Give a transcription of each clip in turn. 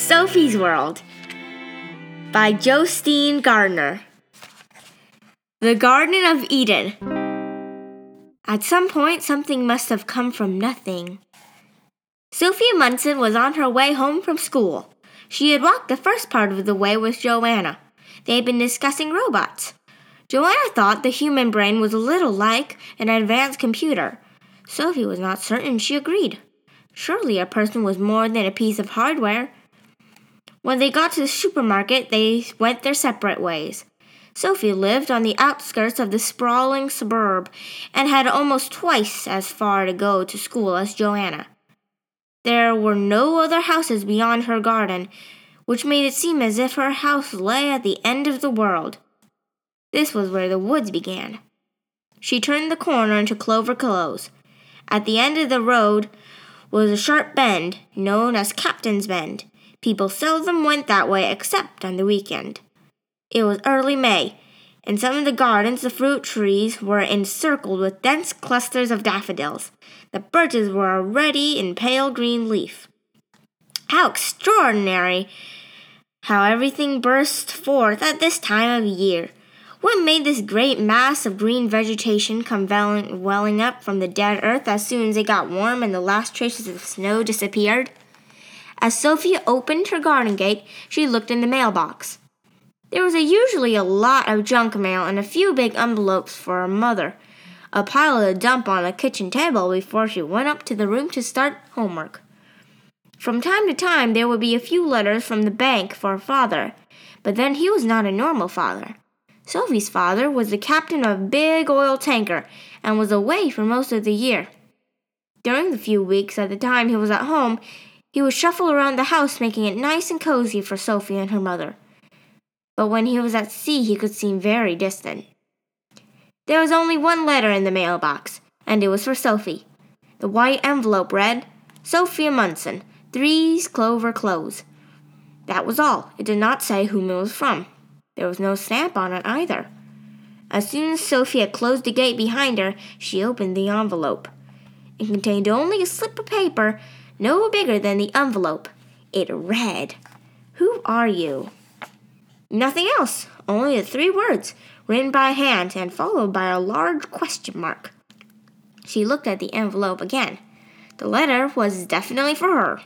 Sophie's World by Jostein Gaarder. The Garden of Eden. At some point, something must have come from nothing. Sophie Amundsen was on her way home from school. She had walked the first part of the way with Joanna. They had been discussing robots. Joanna thought the human brain was a little like an advanced computer. Sophie was not certain she agreed. Surely a person was more than a piece of hardware. When they got to the supermarket, they went their separate ways. Sophie lived on the outskirts of the sprawling suburb and had almost twice as far to go to school as Joanna. There were no other houses beyond her garden, which made it seem as if her house lay at the end of the world. This was where the woods began. She turned the corner into Clover Close. At the end of the road was a sharp bend known as Captain's Bend. People seldom went that way except on the weekend. It was early May. In some of the gardens, the fruit trees were encircled with dense clusters of daffodils. The birches were already in pale green leaf. How extraordinary! How everything burst forth at this time of year! What made this great mass of green vegetation come welling up from the dead earth as soon as it got warm and the last traces of snow disappeared? As Sophia opened her garden gate, she looked in the mailbox. There was a, usually a lot of junk mail and a few big envelopes for her mother, a pile to dump on the kitchen table before she went up to the room to start homework. From time to time, there would be a few letters from the bank for her father, but then he was not a normal father. Sophie's father was the captain of a big oil tanker and was away for most of the year. During the few weeks at the time he was at home, he would shuffle around the house making it nice and cozy for Sophie and her mother. But when he was at sea, he could seem very distant. There was only one letter in the mailbox, and it was for Sophie. The white envelope read, Sophie Amundsen, Three's Clover Close. That was all. It did not say whom it was from. There was no stamp on it either. As soon as Sophie had closed the gate behind her, she opened the envelope. It contained only a slip of paper no bigger than the envelope. It read, Who are you? Nothing else, only the three words, written by hand and followed by a large question mark. She looked at the envelope again. The letter was definitely for her.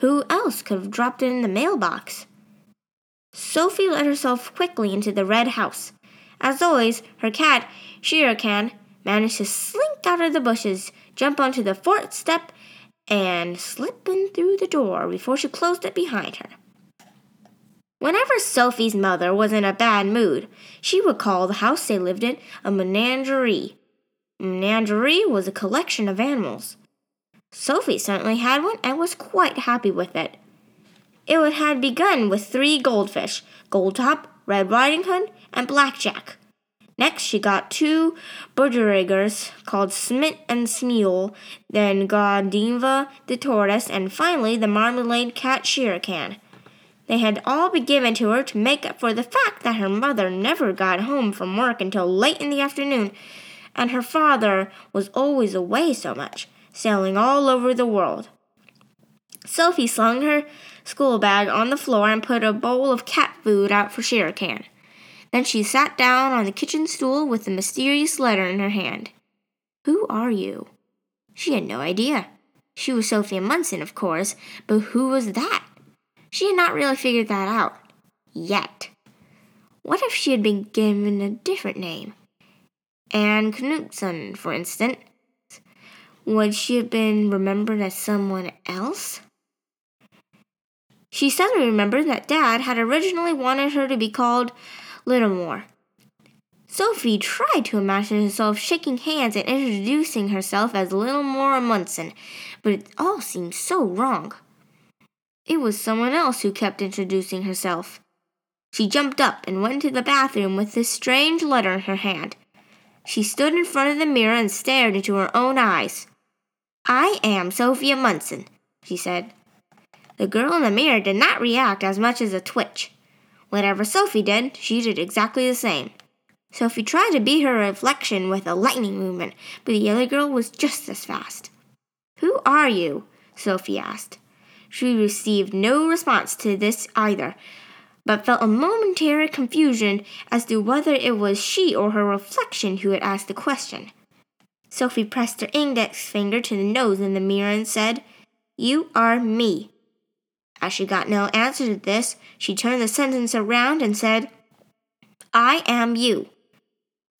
Who else could have dropped it in the mailbox? Sophie let herself quickly into the red house. As always, her cat, Shere managed to slink out of the bushes, jump onto the fourth step, and slip in through the door before she closed it behind her. Whenever Sophie's mother was in a bad mood, she would call the house they lived in a menagerie. Menagerie was a collection of animals. Sophie certainly had one and was quite happy with it. It had begun with three goldfish Goldtop, Red Riding Hood, and Blackjack. Next, she got two budgerigars called Smit and Smule, then Govinda the tortoise, and finally the marmalade cat Shere They had all been given to her to make up for the fact that her mother never got home from work until late in the afternoon, and her father was always away so much, sailing all over the world. Sophie slung her school bag on the floor and put a bowl of cat food out for Shere Then she sat down on the kitchen stool with the mysterious letter in her hand. Who are you? She had no idea. She was Sophie Amundsen, of course, but who was that? She had not really figured that out. Yet. What if she had been given a different name? Anne Knutson, for instance. Would she have been remembered as someone else? She suddenly remembered that Dad had originally wanted her to be called Lillemor. Sophie tried to imagine herself shaking hands and introducing herself as Little Lillemor Munson, but it all seemed so wrong. It was someone else who kept introducing herself. She jumped up and went to the bathroom with this strange letter in her hand. She stood in front of the mirror and stared into her own eyes. I am Sophie Amundsen, she said. The girl in the mirror did not react as much as a twitch. Whatever Sophie did, she did exactly the same. Sophie tried to beat her reflection with a lightning movement, but the other girl was just as fast. Who are you? Sophie asked. She received no response to this either, but felt a momentary confusion as to whether it was she or her reflection who had asked the question. Sophie pressed her index finger to the nose in the mirror and said, You are me. As she got no answer to this, she turned the sentence around and said, I am you.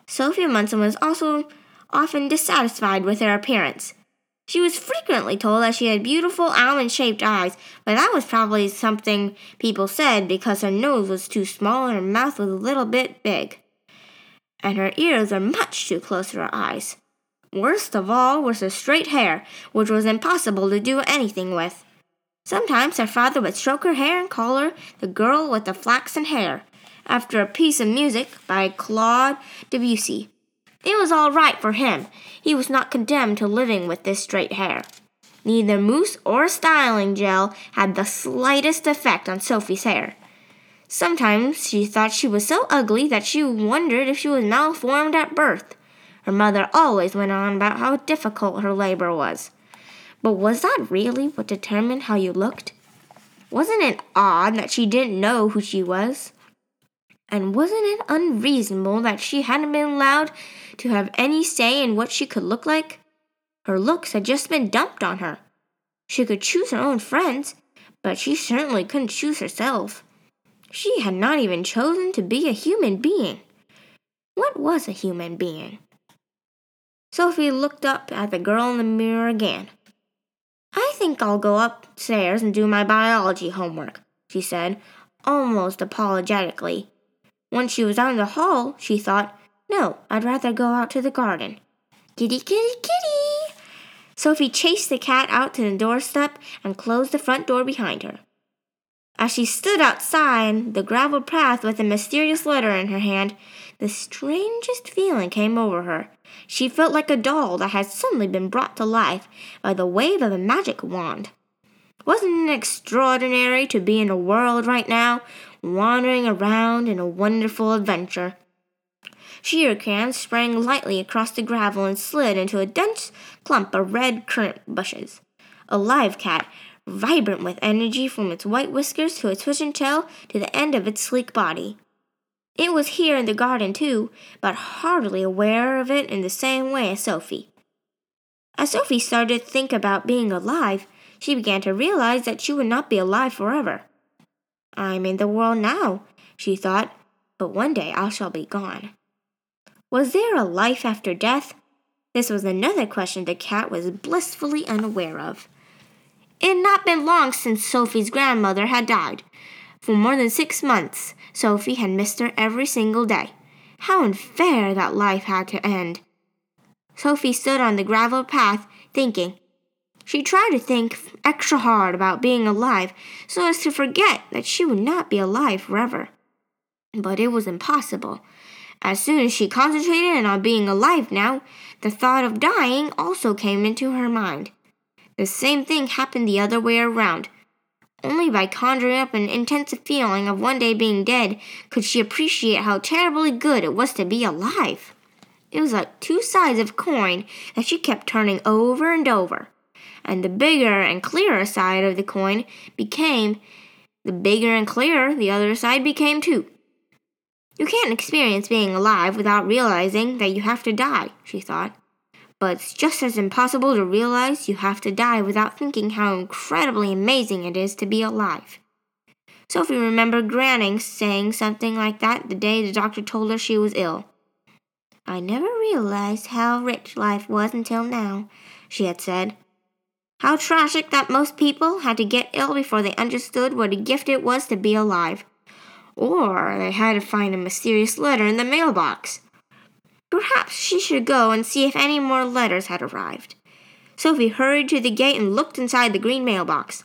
Sophie Amundsen was also often dissatisfied with her appearance. She was frequently told that she had beautiful almond shaped eyes, but that was probably something people said because her nose was too small and her mouth was a little bit big. And her ears were much too close to her eyes. Worst of all was her straight hair, which was impossible to do anything with. Sometimes her father would stroke her hair and call her the girl with the flaxen hair, after a piece of music by Claude Debussy. It was all right for him. He was not condemned to living with this straight hair. Neither mousse or styling gel had the slightest effect on Sophie's hair. Sometimes she thought she was so ugly that she wondered if she was malformed at birth. Her mother always went on about how difficult her labor was. But was that really what determined how you looked? Wasn't it odd that she didn't know who she was? And wasn't it unreasonable that she hadn't been allowed to have any say in what she could look like? Her looks had just been dumped on her. She could choose her own friends, but she certainly couldn't choose herself. She had not even chosen to be a human being. What was a human being? Sophie looked up at the girl in the mirror again. Think I'll go upstairs and do my biology homework, she said, almost apologetically. Once she was out in the hall, she thought, no, I'd rather go out to the garden. Kitty, kitty, kitty! Sophie chased the cat out to the doorstep and closed the front door behind her. As she stood outside the gravel path with a mysterious letter in her hand, the strangest feeling came over her. She felt like a doll that had suddenly been brought to life by the wave of a magic wand. Wasn't it extraordinary to be in a world right now, wandering around in a wonderful adventure? Shere Khan sprang lightly across the gravel and slid into a dense clump of red currant bushes. A live cat, vibrant with energy from its white whiskers to its twitching tail to the end of its sleek body. It was here in the garden, too, but hardly aware of it in the same way as Sophie. As Sophie started to think about being alive, she began to realize that she would not be alive forever. I'm in the world now, she thought, but one day I shall be gone. Was there a life after death? This was another question the cat was blissfully unaware of. It had not been long since Sophie's grandmother had died. For more than six months, Sophie had missed her every single day. How unfair that life had to end. Sophie stood on the gravel path, thinking. She tried to think extra hard about being alive so as to forget that she would not be alive forever. But it was impossible. As soon as she concentrated on being alive now, the thought of dying also came into her mind. The same thing happened the other way around. Only by conjuring up an intense feeling of one day being dead could she appreciate how terribly good it was to be alive. It was like two sides of a coin that she kept turning over and over, and the bigger and clearer side of the coin became the bigger and clearer the other side became too. You can't experience being alive without realizing that you have to die, she thought but it's just as impossible to realize you have to die without thinking how incredibly amazing it is to be alive. Sophie remembered Granny saying something like that the day the doctor told her she was ill. I never realized how rich life was until now, she had said. How tragic that most people had to get ill before they understood what a gift it was to be alive. Or they had to find a mysterious letter in the mailbox. Perhaps she should go and see if any more letters had arrived. Sophie hurried to the gate and looked inside the green mailbox.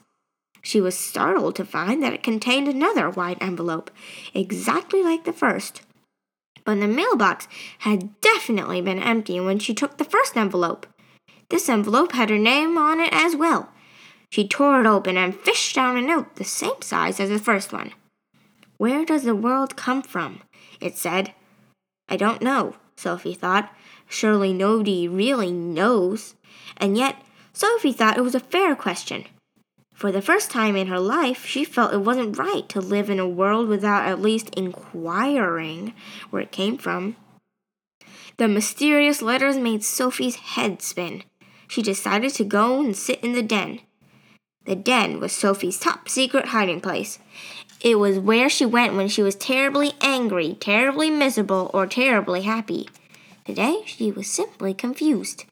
She was startled to find that it contained another white envelope, exactly like the first. But the mailbox had definitely been empty when she took the first envelope. This envelope had her name on it as well. She tore it open and fished out a note the same size as the first one. Where does the world come from? It said. I don't know, Sophie thought. Surely nobody really knows. And yet, Sophie thought it was a fair question. For the first time in her life, she felt it wasn't right to live in a world without at least inquiring where it came from. The mysterious letters made Sophie's head spin. She decided to go and sit in the den. The den was Sophie's top secret hiding place. It was where she went when she was terribly angry, terribly miserable, or terribly happy. Today, she was simply confused.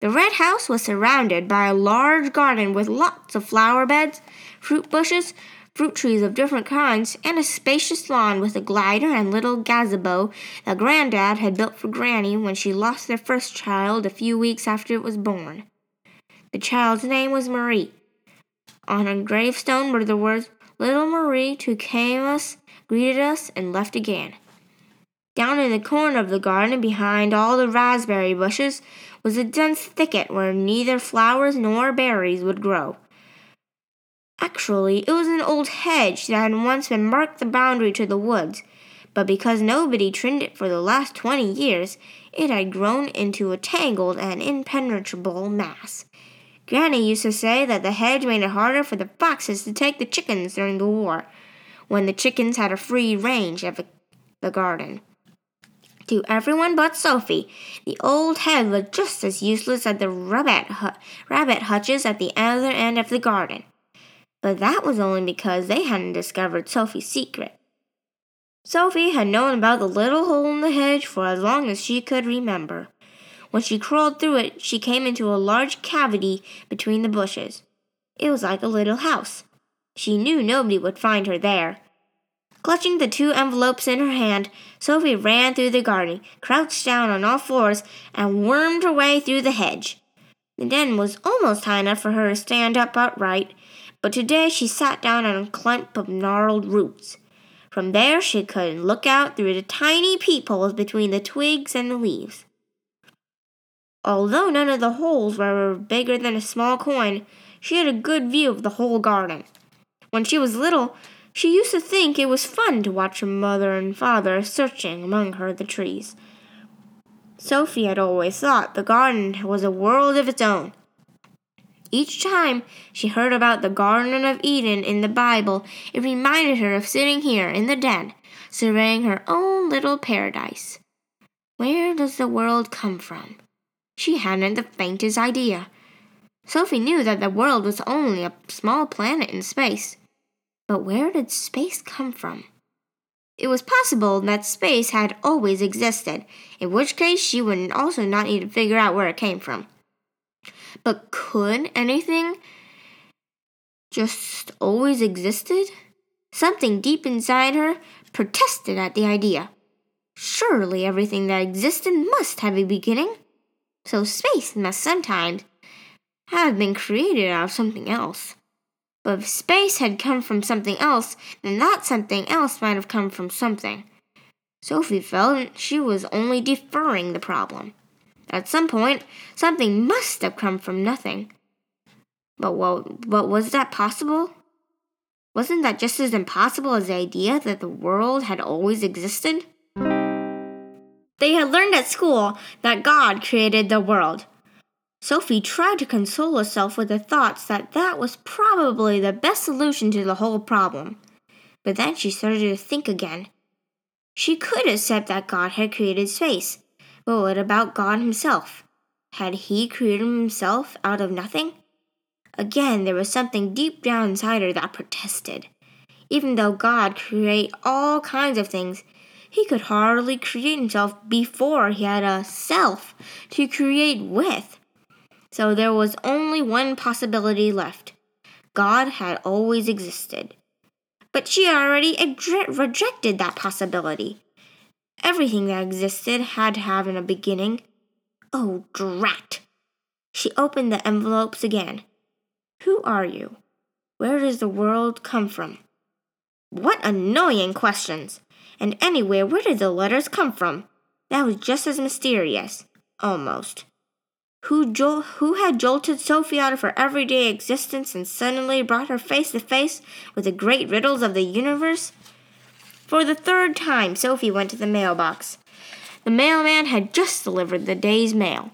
The red house was surrounded by a large garden with lots of flower beds, fruit bushes, fruit trees of different kinds, and a spacious lawn with a glider and little gazebo that Granddad had built for Granny when she lost their first child a few weeks after it was born. The child's name was Marie. On a gravestone were the words, Little Marie, who came us, greeted us, and left again. Down in the corner of the garden, behind all the raspberry bushes, was a dense thicket where neither flowers nor berries would grow. Actually, it was an old hedge that had once been marked the boundary to the woods, but because nobody trimmed it for the last twenty years, it had grown into a tangled and impenetrable mass. Granny used to say that the hedge made it harder for the foxes to take the chickens during the war, when the chickens had a free range of the garden. To everyone but Sophie, the old hedge was just as useless as the rabbit, rabbit hutches at the other end of the garden. But that was only because they hadn't discovered Sophie's secret. Sophie had known about the little hole in the hedge for as long as she could remember. When she crawled through it, she came into a large cavity between the bushes. It was like a little house. She knew nobody would find her there. Clutching the two envelopes in her hand, Sophie ran through the garden, crouched down on all fours, and wormed her way through the hedge. The den was almost high enough for her to stand up upright, but today she sat down on a clump of gnarled roots. From there she could look out through the tiny peepholes between the twigs and the leaves. Although none of the holes were bigger than a small coin, she had a good view of the whole garden. When she was little, she used to think it was fun to watch her mother and father searching among her the trees. Sophie had always thought the garden was a world of its own. Each time she heard about the Garden of Eden in the Bible, it reminded her of sitting here in the den, surveying her own little paradise. Where does the world come from? She hadn't the faintest idea. Sophie knew that the world was only a small planet in space. But where did space come from? It was possible that space had always existed, in which case she would also not need to figure out where it came from. But could anything just always existed? Something deep inside her protested at the idea. Surely everything that existed must have a beginning. So space must sometimes have been created out of something else. But if space had come from something else, then that something else might have come from something. Sophie felt she was only deferring the problem. At some point, something must have come from nothing. But what, but was that possible? Wasn't that just as impossible as the idea that the world had always existed? They had learned at school that God created the world. Sophie tried to console herself with the thoughts that that was probably the best solution to the whole problem. But then she started to think again. She could accept that God had created space, but what about God himself? Had he created himself out of nothing? Again, there was something deep down inside her that protested. Even though God create all kinds of things, he could hardly create himself before he had a self to create with so there was only one possibility left God had always existed. But she already rejected that possibility. Everything that existed had to have a beginning. Oh, drat! She opened the envelopes again. Who are you? Where does the world come from? What annoying questions! And anyway, where did the letters come from? That was just as mysterious. Almost who, jol- who had jolted Sophie out of her everyday existence and suddenly brought her face to face with the great riddles of the universe? For the third time, Sophie went to the mailbox. The mailman had just delivered the day's mail.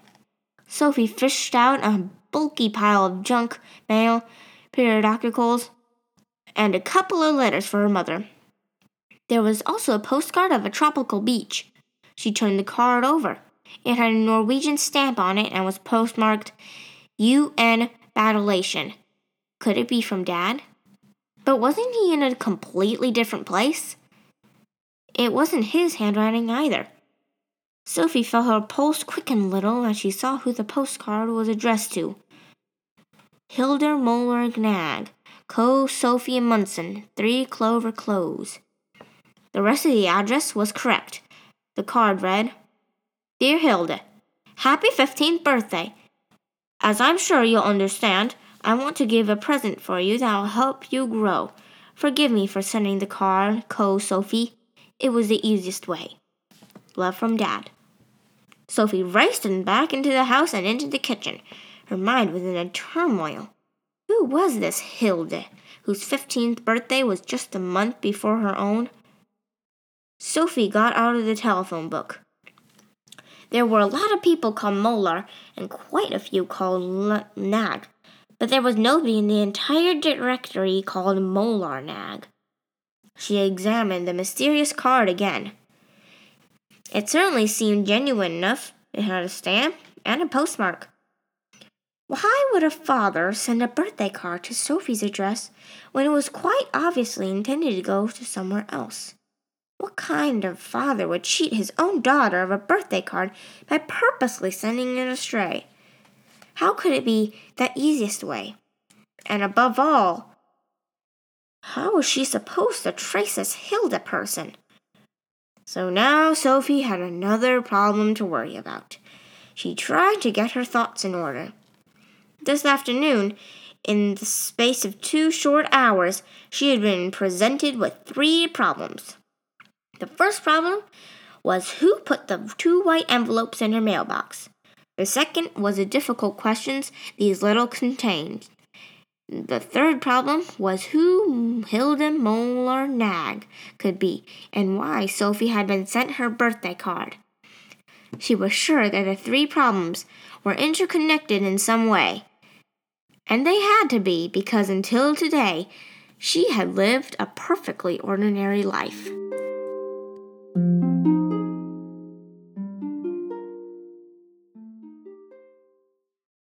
Sophie fished out a bulky pile of junk mail, periodicals, and a couple of letters for her mother. There was also a postcard of a tropical beach. She turned the card over. It had a Norwegian stamp on it and was postmarked UN Battalion. Could it be from Dad? But wasn't he in a completely different place? It wasn't his handwriting either. Sophie felt her pulse quicken a little as she saw who the postcard was addressed to. Hilda Møller Knag, Co. Sophie Amundsen, 3 Clover Close. The rest of the address was correct. The card read Dear Hilda, Happy 15th birthday! As I'm sure you'll understand, I want to give a present for you that'll help you grow. Forgive me for sending the card, Co. Sophie. It was the easiest way. Love from Dad. Sophie raced and back into the house and into the kitchen. Her mind was in a turmoil. Who was this Hilda, whose fifteenth birthday was just a month before her own? Sophie got out of the telephone book. There were a lot of people called Møller and quite a few called Knag, but there was nobody in the entire directory called Møller Knag. She examined the mysterious card again. It certainly seemed genuine enough. It had a stamp and a postmark. Why would a father send a birthday card to Sophie's address when it was quite obviously intended to go to somewhere else? What kind of father would cheat his own daughter of a birthday card by purposely sending it astray? How could it be the easiest way? And above all, how was she supposed to trace this Hilda person? So now Sophie had another problem to worry about. She tried to get her thoughts in order. This afternoon, in the space of two short hours, she had been presented with three problems. The first problem was who put the two white envelopes in her mailbox. The second was the difficult questions these little contained. The third problem was who Hilda Møller Knag could be and why Sophie had been sent her birthday card. She was sure that the three problems were interconnected in some way. And they had to be because until today she had lived a perfectly ordinary life thank you